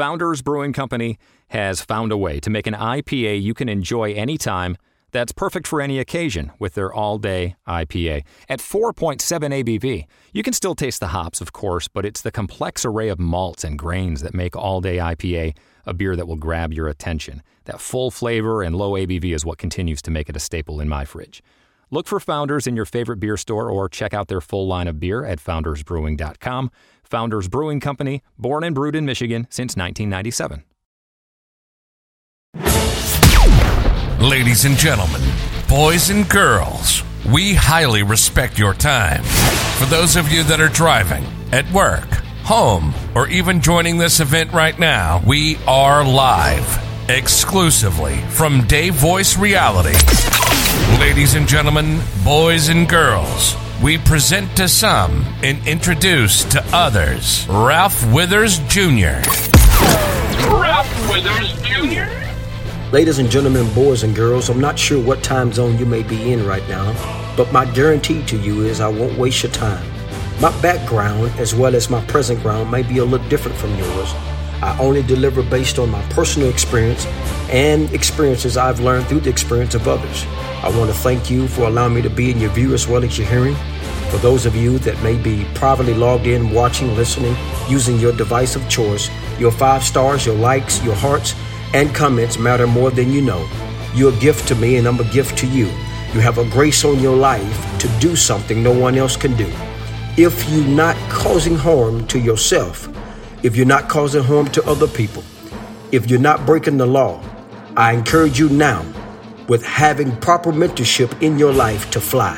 Founders Brewing Company has found a way to make an IPA you can enjoy anytime that's perfect for any occasion with their all day IPA. At 4.7 ABV, you can still taste the hops, of course, but it's the complex array of malts and grains that make all day IPA a beer that will grab your attention. That full flavor and low ABV is what continues to make it a staple in my fridge. Look for Founders in your favorite beer store or check out their full line of beer at foundersbrewing.com. Founders Brewing Company, born and brewed in Michigan since 1997. Ladies and gentlemen, boys and girls, we highly respect your time. For those of you that are driving, at work, home, or even joining this event right now, we are live exclusively from Dave Voice Reality. Ladies and gentlemen, boys and girls, we present to some and introduce to others Ralph Withers Jr. Ralph Withers Jr. Ladies and gentlemen, boys and girls, I'm not sure what time zone you may be in right now, but my guarantee to you is I won't waste your time. My background, as well as my present ground, may be a little different from yours. I only deliver based on my personal experience and experiences I've learned through the experience of others. I want to thank you for allowing me to be in your view as well as your hearing. For those of you that may be privately logged in, watching, listening, using your device of choice, your five stars, your likes, your hearts, and comments matter more than you know. You're a gift to me, and I'm a gift to you. You have a grace on your life to do something no one else can do. If you're not causing harm to yourself, if you're not causing harm to other people, if you're not breaking the law, I encourage you now with having proper mentorship in your life to fly.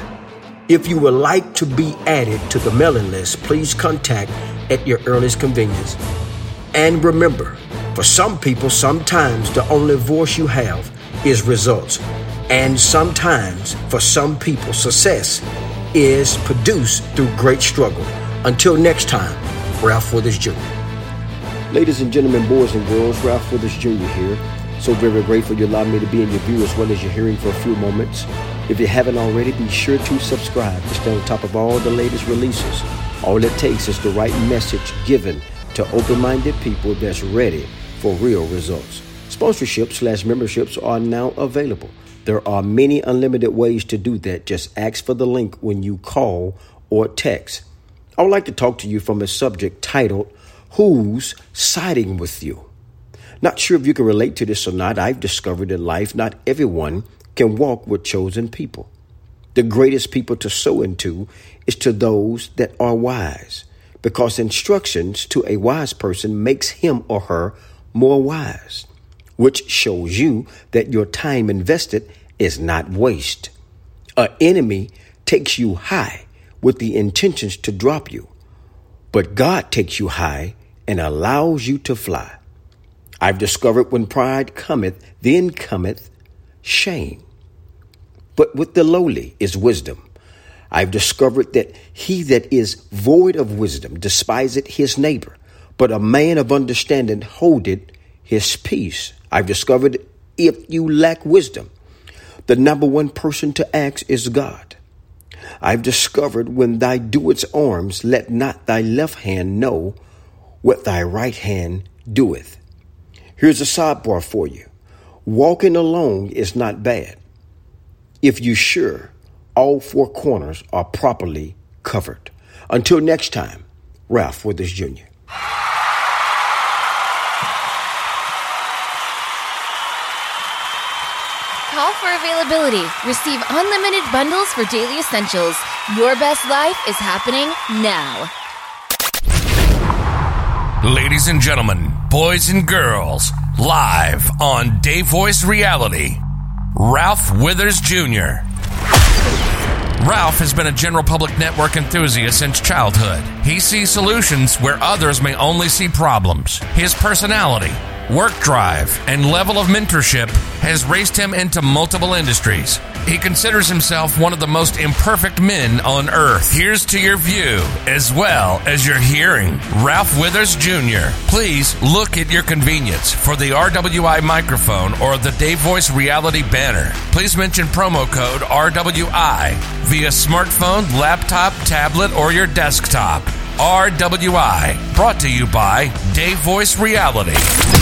If you would like to be added to the mailing list, please contact at your earliest convenience. And remember, for some people, sometimes the only voice you have is results. And sometimes, for some people, success is produced through great struggle. Until next time, Ralph Withers Jr. Ladies and gentlemen, boys and girls, Ralph Withers Jr. here. So very grateful you allowed me to be in your view as well as your hearing for a few moments. If you haven't already, be sure to subscribe to stay on top of all the latest releases. All it takes is the right message given to open-minded people that's ready for real results. Sponsorships slash memberships are now available. There are many unlimited ways to do that. Just ask for the link when you call or text. I would like to talk to you from a subject titled, Who's Siding with You? Not sure if you can relate to this or not. I've discovered in life not everyone can walk with chosen people. The greatest people to sow into is to those that are wise, because instructions to a wise person makes him or her more wise, which shows you that your time invested is not waste. An enemy takes you high with the intentions to drop you, but God takes you high and allows you to fly. I've discovered when pride cometh, then cometh shame. But with the lowly is wisdom. I've discovered that he that is void of wisdom despiseth his neighbor, but a man of understanding holdeth his peace. I've discovered if you lack wisdom, the number one person to ask is God. I've discovered when thou doest arms, let not thy left hand know what thy right hand doeth. Here's a sidebar for you. Walking alone is not bad. If you're sure all four corners are properly covered. Until next time, Ralph Withers Jr. Call for availability. Receive unlimited bundles for daily essentials. Your best life is happening now. Ladies and gentlemen, boys and girls, live on Day Voice Reality, Ralph Withers Jr. Ralph has been a general public network enthusiast since childhood. He sees solutions where others may only see problems. His personality, work drive, and level of mentorship has raced him into multiple industries. He considers himself one of the most imperfect men on earth. Here's to your view as well as your hearing. Ralph Withers Jr. Please look at your convenience for the RWI microphone or the Dave Voice Reality banner. Please mention promo code RWI via smartphone, laptop, tablet, or your desktop. RWI, brought to you by Dave Voice Reality.